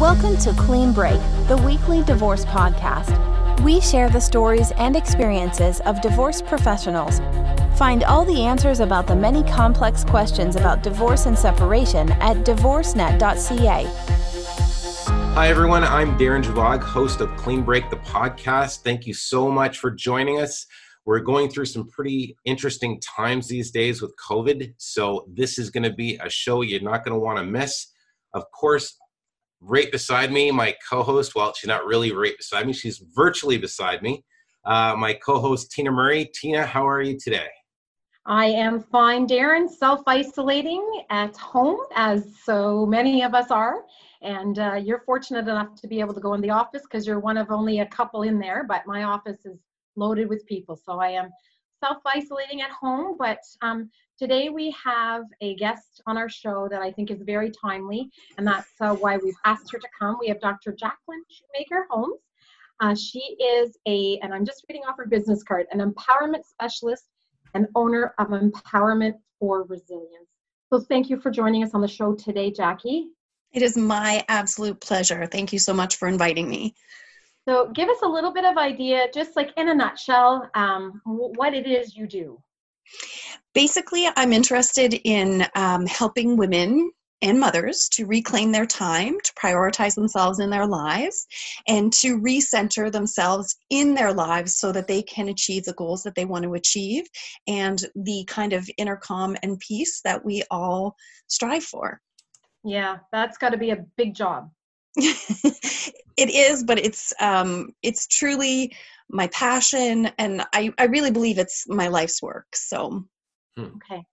Welcome to Clean Break, the weekly divorce podcast. We share the stories and experiences of divorce professionals. Find all the answers about the many complex questions about divorce and separation at divorcenet.ca. Hi, everyone. I'm Darren Javog, host of Clean Break, the podcast. Thank you so much for joining us. We're going through some pretty interesting times these days with COVID. So, this is going to be a show you're not going to want to miss. Of course, right beside me, my co host, well, she's not really right beside me, she's virtually beside me. Uh, my co host, Tina Murray. Tina, how are you today? I am fine, Darren, self isolating at home, as so many of us are. And uh, you're fortunate enough to be able to go in the office because you're one of only a couple in there, but my office is loaded with people. So I am self isolating at home, but um, Today we have a guest on our show that I think is very timely, and that's uh, why we've asked her to come. We have Dr. Jacqueline Shoemaker Holmes. Uh, she is a, and I'm just reading off her business card, an empowerment specialist and owner of Empowerment for Resilience. So thank you for joining us on the show today, Jackie. It is my absolute pleasure. Thank you so much for inviting me. So give us a little bit of idea, just like in a nutshell, um, what it is you do basically, I'm interested in um, helping women and mothers to reclaim their time, to prioritize themselves in their lives, and to recenter themselves in their lives so that they can achieve the goals that they want to achieve and the kind of inner calm and peace that we all strive for. Yeah, that's got to be a big job. it is, but it's um, it's truly my passion, and I, I really believe it's my life's work. So Hmm. Okay.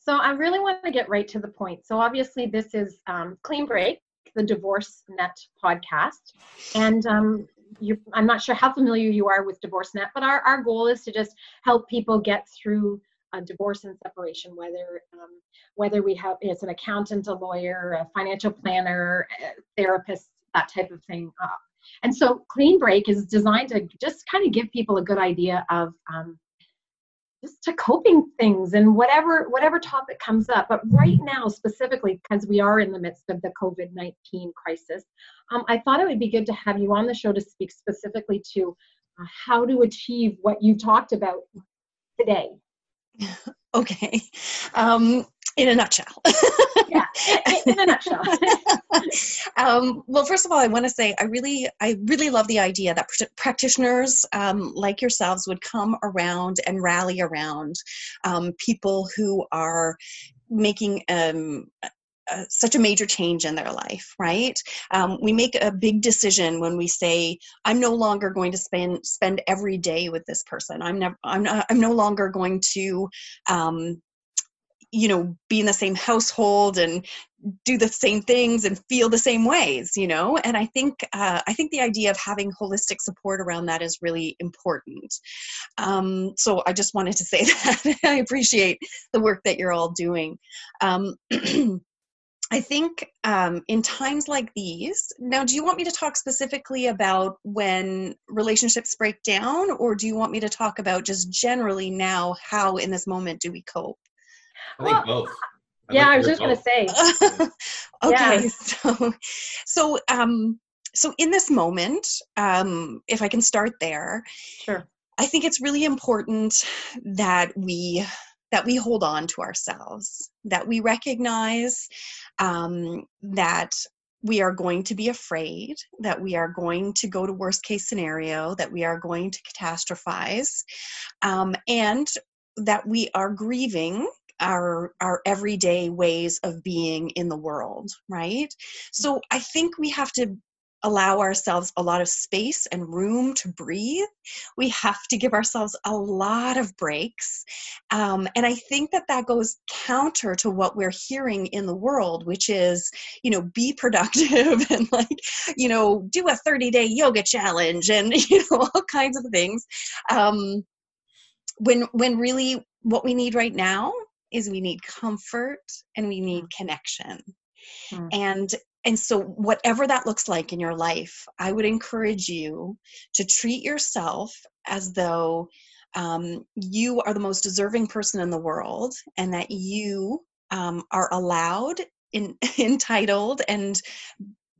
So I really want to get right to the point. So obviously, this is um, Clean Break, the Divorce Net podcast, and um, you, I'm not sure how familiar you are with Divorce Net, but our, our goal is to just help people get through divorce and separation, whether um, whether we have it's an accountant, a lawyer, a financial planner, a therapist, that type of thing. Uh, and so, Clean Break is designed to just kind of give people a good idea of um, just to coping things and whatever whatever topic comes up but right now specifically because we are in the midst of the covid-19 crisis um, i thought it would be good to have you on the show to speak specifically to uh, how to achieve what you talked about today okay. Um, in a nutshell. Yeah in, in a nutshell. Um, well first of all i want to say i really i really love the idea that pr- practitioners um, like yourselves would come around and rally around um, people who are making um, uh, such a major change in their life right? Um, we make a big decision when we say i'm no longer going to spend spend every day with this person. I'm never i'm, not, I'm no longer going to um, you know be in the same household and do the same things and feel the same ways you know? And i think uh, i think the idea of having holistic support around that is really important. Um, so i just wanted to say that. I appreciate the work that you're all doing. Um, I think um, in times like these, now, do you want me to talk specifically about when relationships break down, or do you want me to talk about just generally now how in this moment do we cope? I think well, both. I yeah, I was just going to say. okay, yeah. so so um so in this moment, um, if I can start there, sure. I think it's really important that we that we hold on to ourselves, that we recognize um, that we are going to be afraid, that we are going to go to worst case scenario, that we are going to catastrophize, um, and that we are grieving our our everyday ways of being in the world right? So i think we have to allow ourselves a lot of space and room to breathe. We have to give ourselves a lot of breaks. Um, and I think that that goes counter to what we're hearing in the world, which is, you know, be productive and like, you know, do a 30 day yoga challenge and, you know, all kinds of things. Um, when, when really what we need right now is we need comfort and we need mm. connection. Mm. And and so whatever that looks like in your life, I would encourage you to treat yourself as though um, you are the most deserving person in the world and that you um, are allowed in, entitled and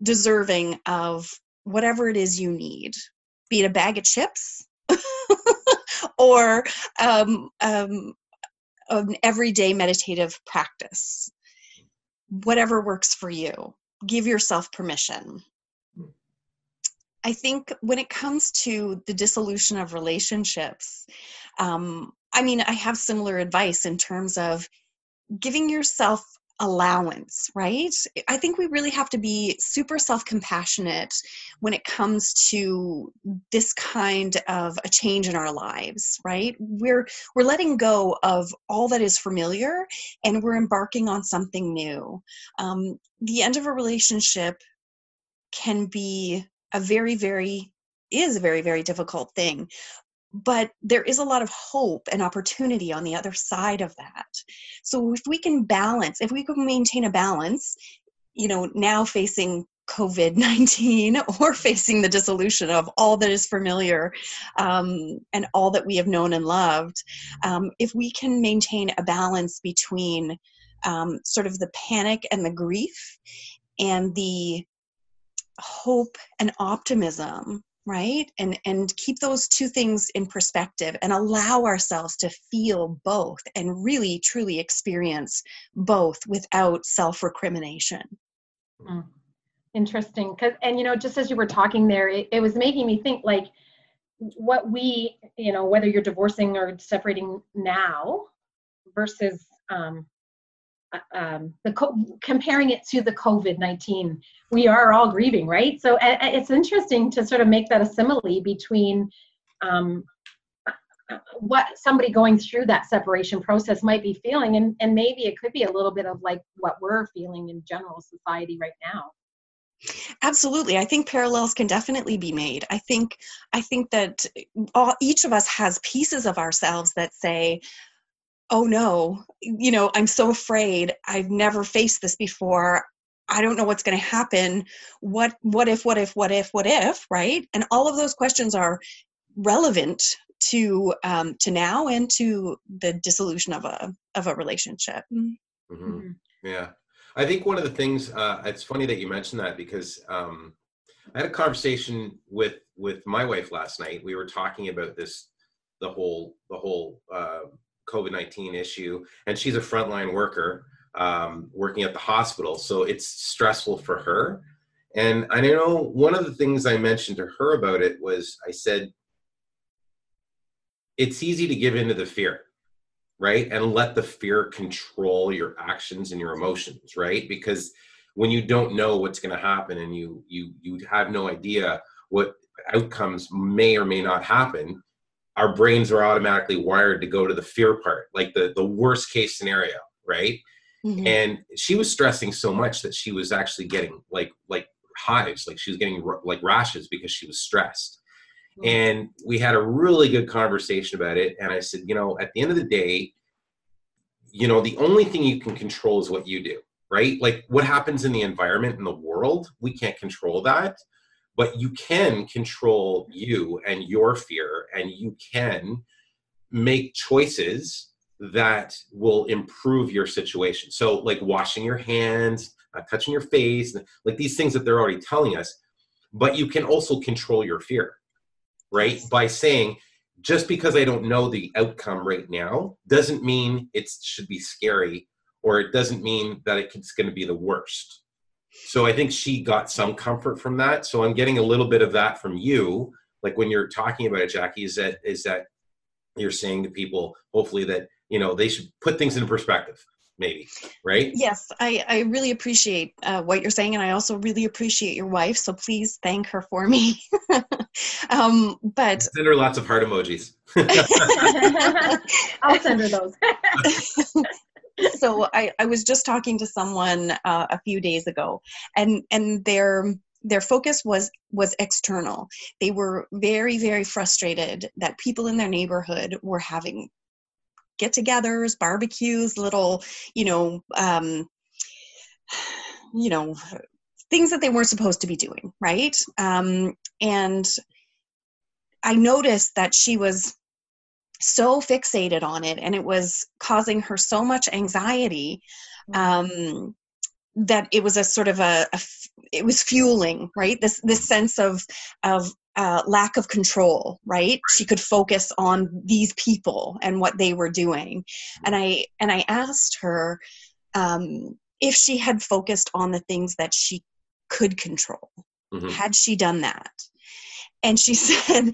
deserving of whatever it is you need, be it a bag of chips or um, um, an everyday meditative practice. Whatever works for you, give yourself permission. I think when it comes to the dissolution of relationships, um, I mean, I have similar advice in terms of giving yourself allowance, right? I think we really have to be super self compassionate when it comes to this kind of a change in our lives, right? We're we're letting go of all that is familiar and we're embarking on something new. Um, the end of a relationship can be a very, very is a very, very difficult thing but there is a lot of hope and opportunity on the other side of that. So if we can balance if we can maintain a balance you know now facing covid-19 or facing the dissolution of all that is familiar um, and all that we have known and loved um, if we can maintain a balance between um, sort of the panic and the grief and the hope and optimism right and and keep those two things in perspective and allow ourselves to feel both and really truly experience both without self recrimination mm. interesting because and you know just as you were talking there it, it was making me think like what we you know whether you're divorcing or separating now versus um, um, the co- comparing it to the COVID nineteen, we are all grieving, right? So uh, it's interesting to sort of make that a simile between um, uh, what somebody going through that separation process might be feeling, and and maybe it could be a little bit of like what we're feeling in general society right now. Absolutely. I think parallels can definitely be made. I think I think that all, each of us has pieces of ourselves that say, oh no, you know, I'm so afraid. I've never faced this before. I don't know what's going to happen. What what if what if what if what if, right? And all of those questions are relevant to um, to now and to the dissolution of a of a relationship. Mm-hmm. mm-hmm. Yeah, I think one of the things uh, it's funny that you mentioned that because um, I had a conversation with with my wife last night. We were talking about this the whole the whole uh, COVID 19 issue, and she's a frontline worker um, working at the hospital. So it's stressful for her. And I know one of the things I mentioned to her about it was I said, it's easy to give into the fear, right? And let the fear control your actions and your emotions, right? Because when you don't know what's going to happen and you you you have no idea what outcomes may or may not happen our brains are automatically wired to go to the fear part, like the the worst case scenario, right? Mm-hmm. And she was stressing so much that she was actually getting like like hives, like she was getting like rashes because she was stressed. Mm-hmm. And we had a really good conversation about it. And I said, you know, at the end of the day, you know, the only thing you can control is what you do, right? Like what happens in the environment in the world, we can't control that but you can control you and your fear and you can make choices that will improve your situation so like washing your hands not touching your face like these things that they're already telling us but you can also control your fear right by saying just because i don't know the outcome right now doesn't mean it should be scary or it doesn't mean that it's going to be the worst so I think she got some comfort from that. So I'm getting a little bit of that from you. Like when you're talking about it, Jackie, is that is that you're saying to people, hopefully that you know they should put things into perspective maybe right? Yes i i really appreciate uh, what you're saying and i also really appreciate your wife so please thank her for me. Um but send her lots of heart emojis. I'll send her those. So I, I was just talking to someone uh, a few days ago and and their their focus was was external they were very very frustrated that people in their neighborhood were having get-togethers barbecues little you know um, you know things that they weren't supposed to be doing right um, and i noticed that she was so fixated on it and it was causing her so much anxiety mm-hmm. um, that it was a sort of a, a it was fueling right? This this sense of of uh, lack of control right? She could focus on these people and what they were doing. And i and i asked her um, if she had focused on the things that she could control. Mm-hmm. had she done that? And she said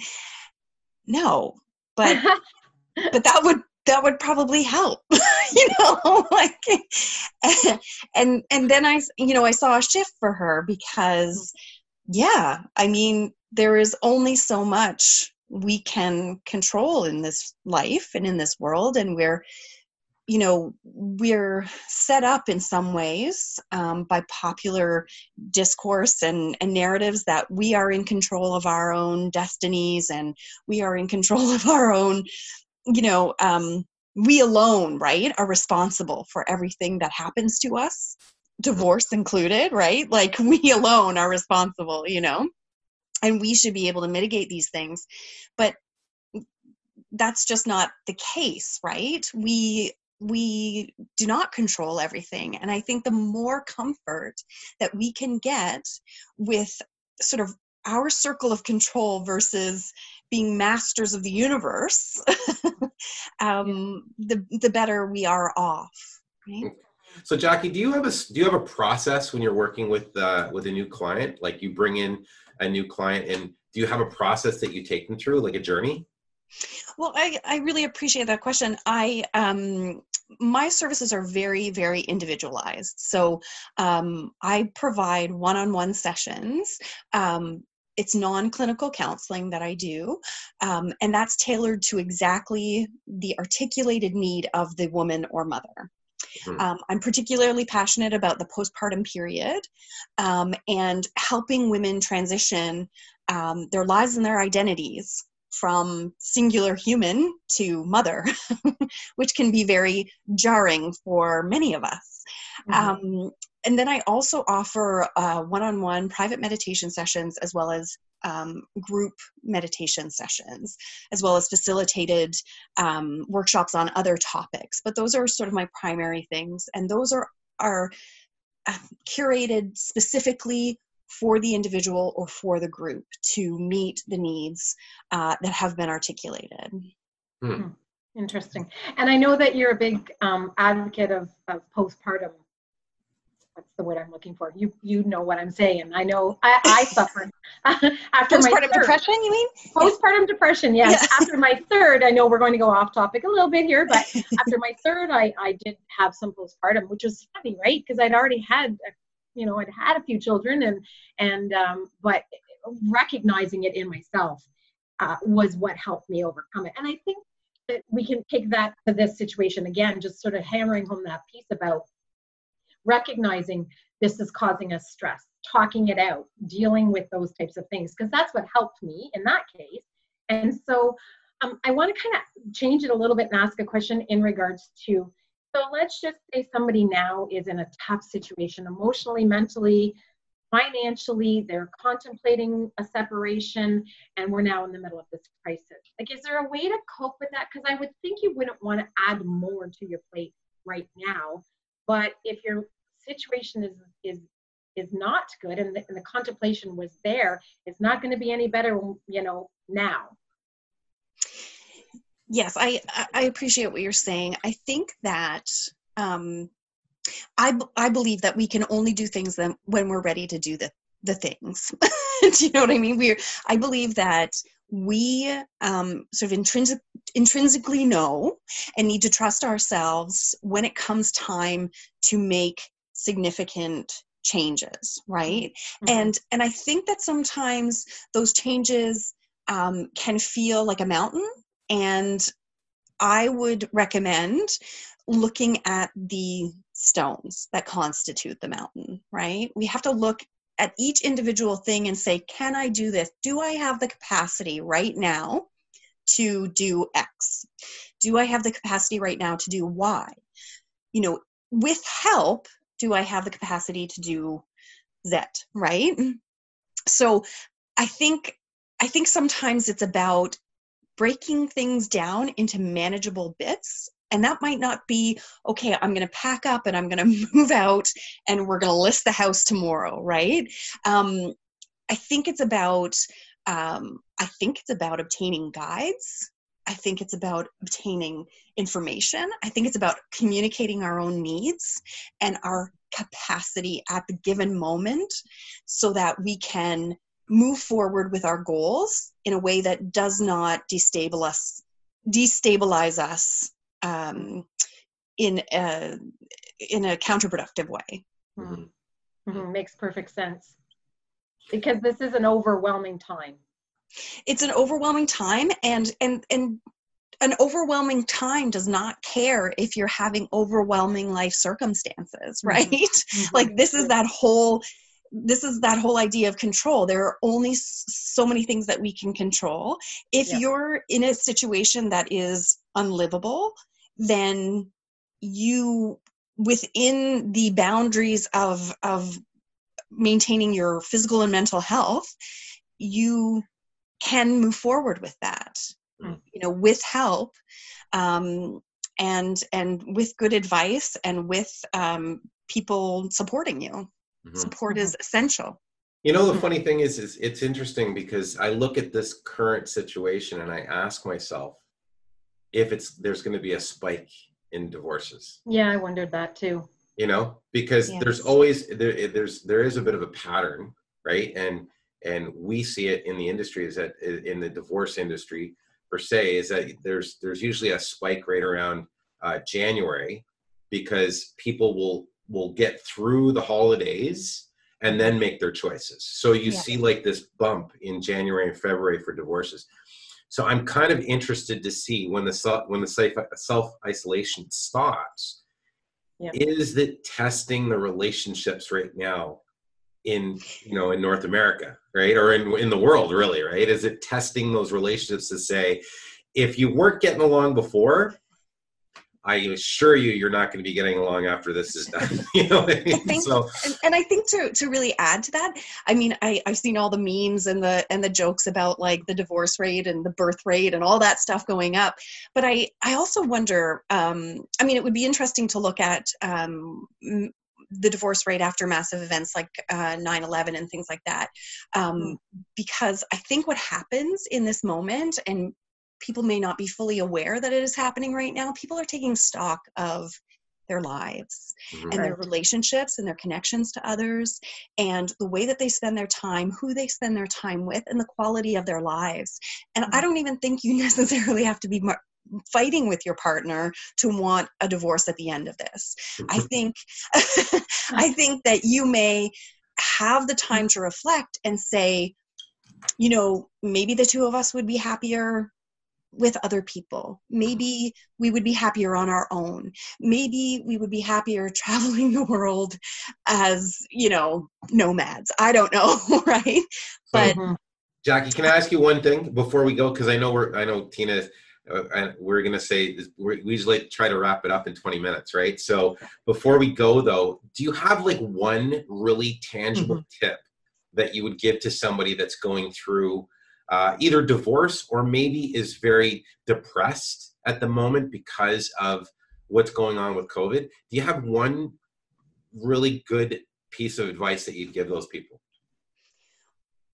no but but that would that would probably help you know like and and then i you know i saw a shift for her because yeah i mean there is only so much we can control in this life and in this world and we're you know we're set up in some ways um, by popular discourse and, and narratives that we are in control of our own destinies and we are in control of our own you know um, we alone right are responsible for everything that happens to us divorce included right? Like we alone are responsible you know? And we should be able to mitigate these things but that's just not the case right? We we do not control everything and i think the more comfort that we can get with sort of our circle of control versus being masters of the universe um, the the better we are off right? So jackie do you have a do you have a process when you're working with uh, with a new client? Like you bring in a new client and do you have a process that you take them through like a journey? Well i i really appreciate that question. I um my services are very very individualized. So um, i provide one-on-one sessions um, it's non-clinical counseling that i do um, and that's tailored to exactly the articulated need of the woman or mother Mm-hmm. Um, I'm particularly passionate about the postpartum period um, and helping women transition um, their lives and their identities from singular human to mother, which can be very jarring for many of us. Mm-hmm. And then I also offer one on one private meditation sessions as well as um, group meditation sessions, as well as facilitated um, workshops on other topics. But those are sort of my primary things, and those are are uh, curated specifically for the individual or for the group to meet the needs uh, that have been articulated. Hmm. Interesting. And I know that you're a big um, advocate of, of postpartum what's the word I'm looking for? You you know what I'm saying. I know I, I suffered after postpartum my third, depression. You mean postpartum depression? Yes. After my third, I know we're going to go off topic a little bit here, but after my third, I I did have some postpartum, which was funny, right? Because I'd already had, you know, I'd had a few children, and and um, but recognizing it in myself uh, was what helped me overcome it. And I think that we can take that to this situation again, just sort of hammering home that piece about recognizing this is causing us stress, talking it out, dealing with those types of things, because that's what helped me in that case. And so um, I want to kind of change it a little bit and ask a question in regards to so let's just say somebody now is in a tough situation emotionally, mentally, financially, they're contemplating a separation, and we're now in the middle of this crisis. Like, is there a way to cope with that? Because I would think you wouldn't want to add more to your plate right now. But if your situation is is is not good and the, and the contemplation was there, it's not going to be any better, you know, now. Yes, I I appreciate what you're saying. I think that um, I I believe that we can only do things then when we're ready to do the the things. do you know what I mean? We're I believe that we um, sort of intrinsic, intrinsically know and need to trust ourselves when it comes time to make significant changes right mm-hmm. and and i think that sometimes those changes um, can feel like a mountain and i would recommend looking at the stones that constitute the mountain right we have to look at each individual thing and say can i do this? Do i have the capacity right now to do x? Do i have the capacity right now to do y? You know with help do I have the capacity to do Z, right? So I think I think sometimes it's about breaking things down into manageable bits and that might not be okay i'm going to pack up and i'm going to move out and we're going to list the house tomorrow right? Um, i think it's about um, i think it's about obtaining guides. I think it's about obtaining information. I think it's about communicating our own needs and our capacity at the given moment so that we can move forward with our goals in a way that does not destabilize destabilize us um, in a in a counterproductive way. Mm-hmm. Mm-hmm. Makes perfect sense because this is an overwhelming time. It's an overwhelming time, and and and an overwhelming time does not care if you're having overwhelming life circumstances, right? Mm-hmm. like this is that whole this is that whole idea of control there are only so many things that we can control if yeah. you're in a situation that is unlivable then you within the boundaries of of maintaining your physical and mental health you can move forward with that mm. you know with help um, and and with good advice and with um, people supporting you mm-hmm. support is essential you know the funny thing is is it's interesting because i look at this current situation and i ask myself if it's there's going to be a spike in divorces yeah i wondered that too you know because yes. there's always there there's there is a bit of a pattern right and and we see it in the industry is that in the divorce industry per se is that there's there's usually a spike right around uh, january because people will will get through the holidays and then make their choices. So you yeah. see like this bump in January and February for divorces. So I'm kind of interested to see when the when the self isolation stops. Yeah. Is it testing the relationships right now in you know in North America, right, or in in the world, really, right? Is it testing those relationships to say, if you weren't getting along before, I assure you, you're not going to be getting along after this is done. you know, I, mean? Think, so, and, and, I think to to really add to that, I mean, I I've seen all the memes and the and the jokes about like the divorce rate and the birth rate and all that stuff going up. But I I also wonder. Um, I mean, it would be interesting to look at um, the divorce rate after massive events like uh, 9-11 and things like that um, because i think what happens in this moment and people may not be fully aware that it is happening right now people are taking stock of their lives mm-hmm. and their relationships and their connections to others and the way that they spend their time who they spend their time with and the quality of their lives and mm-hmm. i don't even think you necessarily have to be mar- fighting with your partner to want a divorce at the end of this i mm-hmm. think i think that you may have the time to reflect and say you know maybe the two of us would be happier with other people. Maybe we would be happier on our own. Maybe we would be happier traveling the world as, you know, nomads. I don't know, right? But mm-hmm. Jackie, can I ask you one thing before we go? Because I know we're, I know Tina, uh, we're going to say we usually try to wrap it up in 20 minutes, right? So before we go, though, do you have like one really tangible mm-hmm. tip that you would give to somebody that's going through? Uh, either divorce or maybe is very depressed at the moment because of what's going on with COVID. Do you have one really good piece of advice that you'd give those people?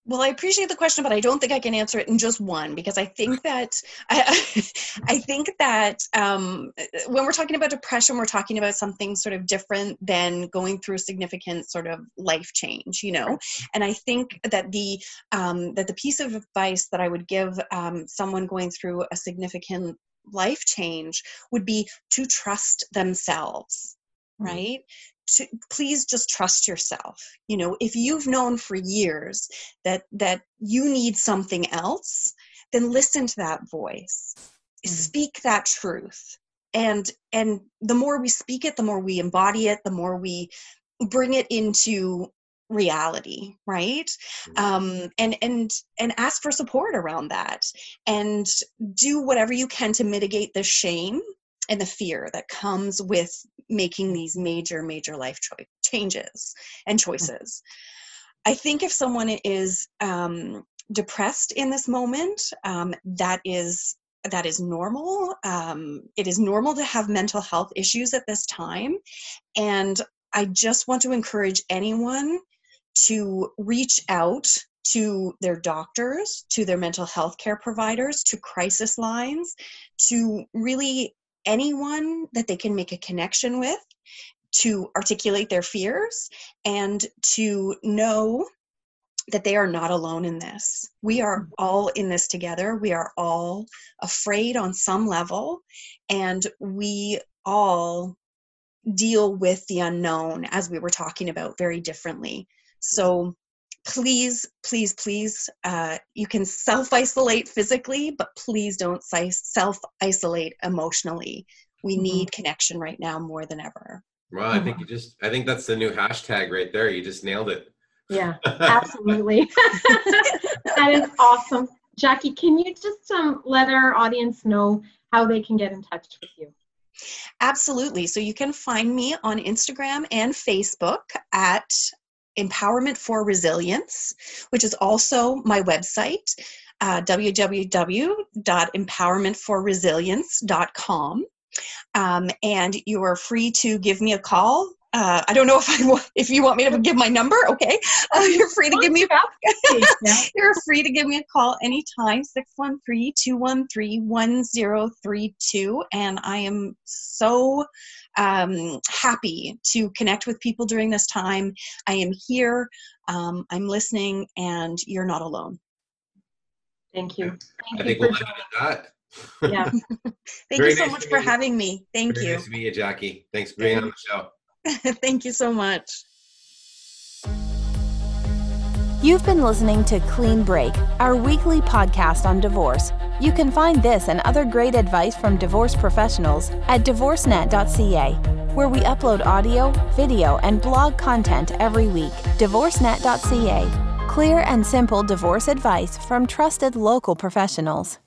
Well, I appreciate the question, but I don't think I can answer it in just one because I think that I, I think that um, when we're talking about depression, we're talking about something sort of different than going through a significant sort of life change, you know. And I think that the um, that the piece of advice that I would give um, someone going through a significant life change would be to trust themselves mm. right to please just trust yourself. You know if you've known for years that that you need something else then listen to that voice. Mm-hmm. speak that truth. And and the more we speak it the more we embody it the more we bring it into reality right? Mm-hmm. um and and and ask for support around that. And do whatever you can to mitigate the shame and the fear that comes with making these major major life cho- changes and mm. choices i think if someone is um, depressed in this moment um, that is that is normal. Um, it is normal to have mental health issues at this time. And I just want to encourage anyone to reach out to their doctors, to their mental health care providers, to crisis lines, to really anyone that they can make a connection with to articulate their fears and to know that they are not alone in this. We are mm-hmm. all in this together. We are all afraid on some level, and we all deal with the unknown, as we were talking about, very differently. So please, please, please, uh, you can self isolate physically, but please don't self isolate emotionally. We mm-hmm. need connection right now more than ever. Well, I think you just, I think that's the new hashtag right there. You just nailed it. Yeah, absolutely. that is awesome. Jackie, can you just um, let our audience know how they can get in touch with you? Absolutely. So you can find me on Instagram and Facebook at Empowerment for Resilience, which is also my website, uh, www.empowermentforresilience.com. Um, and you are free to give me a call. Uh, I don't know if I if you want me to give my number. Okay, uh, you're free to give me a you're free to give me a call anytime 613-213-1032 and I am so um, happy to connect with people during this time. I am here. Um, I'm listening, and you're not alone. Thank you. Thank I think we'll leave that. Yeah. Thank Very you so nice much for you. having me. Thank Very you. Nice to meet you, Jackie. Thanks for being on the show. Thank you so much. You've been listening to Clean Break, our weekly podcast on divorce. You can find this and other great advice from divorce professionals at divorcenet.ca, where we upload audio, video, and blog content every week. Divorcenet.ca. Clear and simple divorce advice from trusted local professionals.